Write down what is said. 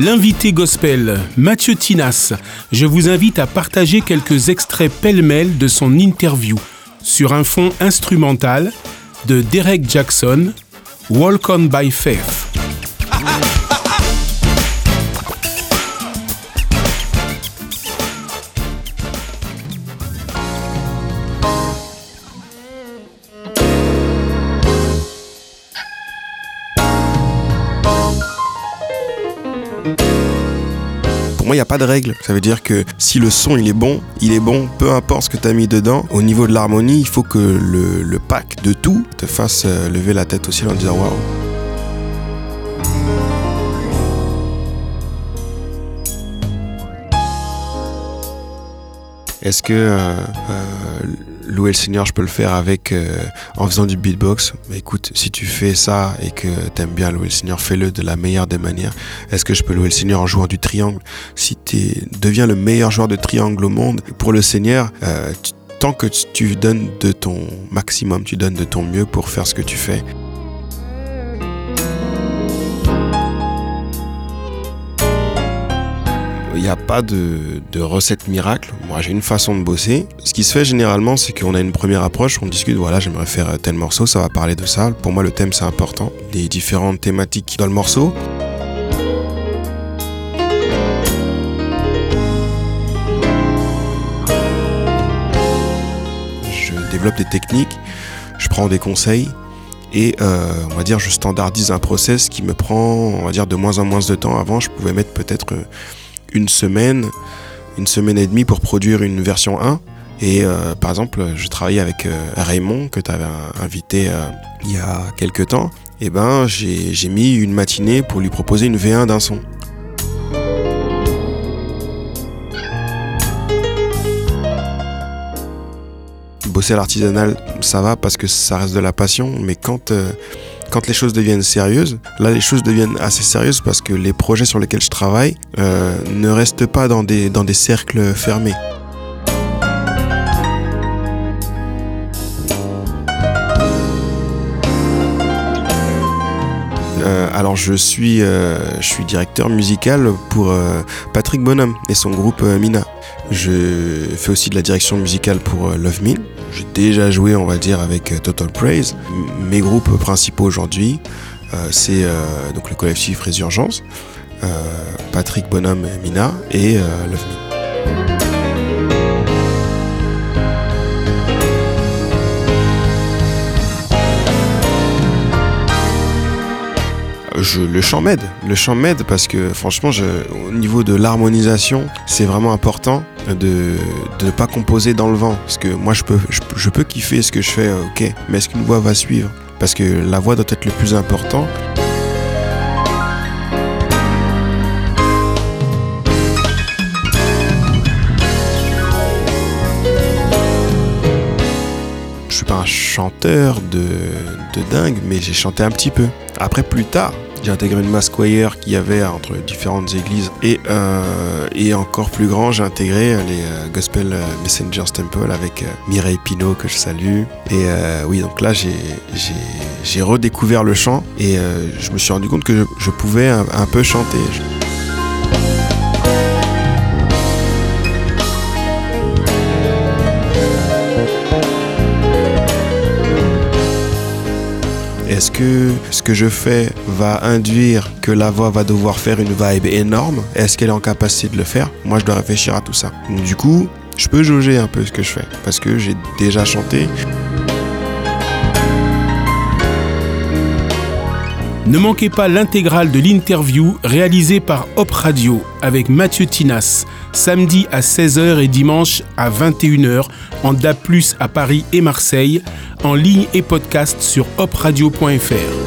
L'invité gospel, Mathieu Tinas, je vous invite à partager quelques extraits pêle-mêle de son interview sur un fond instrumental de Derek Jackson, Walk On By Faith. Moi, il n'y a pas de règle. Ça veut dire que si le son il est bon, il est bon, peu importe ce que tu as mis dedans. Au niveau de l'harmonie, il faut que le, pack de tout te fasse euh, lever la tête aussi en disant waouh. Est-ce que euh, euh, louer le Seigneur, je peux le faire avec euh, en faisant du beatbox. Mais écoute, si tu fais ça et que tu aimes bien louer le Seigneur, fais-le de la meilleure des manières. Est-ce que je peux louer le Seigneur en jouant du triangle? Si tu deviens le meilleur joueur de triangle au monde pour le Seigneur, euh, tant que tu donnes de ton maximum, tu donnes de ton mieux pour faire ce que tu fais, n'y a pas de, recette miracle. Moi, j'ai une façon de bosser. Ce qui se fait généralement, c'est qu'on a une première approche, on discute, voilà, j'aimerais faire tel morceau, ça va parler de ça. Pour moi, le thème, c'est important. Les différentes thématiques dans le morceau. Je développe des techniques, je prends des conseils et euh, on va dire je standardise un process qui me prend on dire de moins en moins de temps avant je pouvais mettre peut-être une semaine, une semaine et demie pour produire une version 1. Et euh, par exemple, je travaillais avec euh, Raymond, que tu avais invité euh, il y a quelques temps. Et ben, j'ai mis une matinée pour lui proposer une V1 d'un son. Bosser à l'artisanal, ça va parce que ça reste de la passion, mais quand quand les choses deviennent sérieuses, là les choses deviennent assez sérieuses parce que les projets sur lesquels je travaille euh, ne restent pas dans des, cercles fermés. Euh, alors je suis, euh, je suis directeur musical pour Patrick Bonhomme et son groupe Mina. Je fais aussi de la direction musicale pour Love Me, j'ai déjà joué, on va dire, avec euh, Total Praise. Mes groupes principaux aujourd'hui, euh, c'est euh, donc le collectif Résurgence, Patrick Bonhomme Mina et Love Me. Je, le chant m'aide, le chant m'aide parce que franchement, je, au niveau de l'harmonisation, c'est vraiment important de ne pas composer dans le vent. Parce que moi, je peux, je, peux kiffer ce que je fais, ok, mais est-ce qu'une voix va suivre? Parce que la voix doit être le plus important. Je suis pas un chanteur de, de dingue, mais j'ai chanté un petit peu. Après, plus tard, j'ai intégré une mass choir qui y avait entre différentes églises et, euh, et encore plus grand, j'ai intégré les euh, Gospel Messengers Temple avec euh, Mireille Pinault que je salue. Et oui, donc là j'ai redécouvert le chant et je me suis rendu compte que je, pouvais un peu chanter. Est-ce que ce que je fais va induire que la voix va devoir faire une vibe énorme? Est-ce qu'elle est en capacité de le faire? Moi, je dois réfléchir à tout ça. du coup, je peux jauger un peu ce que je fais parce que j'ai déjà chanté. Ne manquez pas l'intégrale de l'interview réalisée par Hop Radio avec Mathieu Tinas, samedi à 16h et dimanche à 21h en DA+, à Paris et Marseille, en ligne et podcast sur hopradio.fr.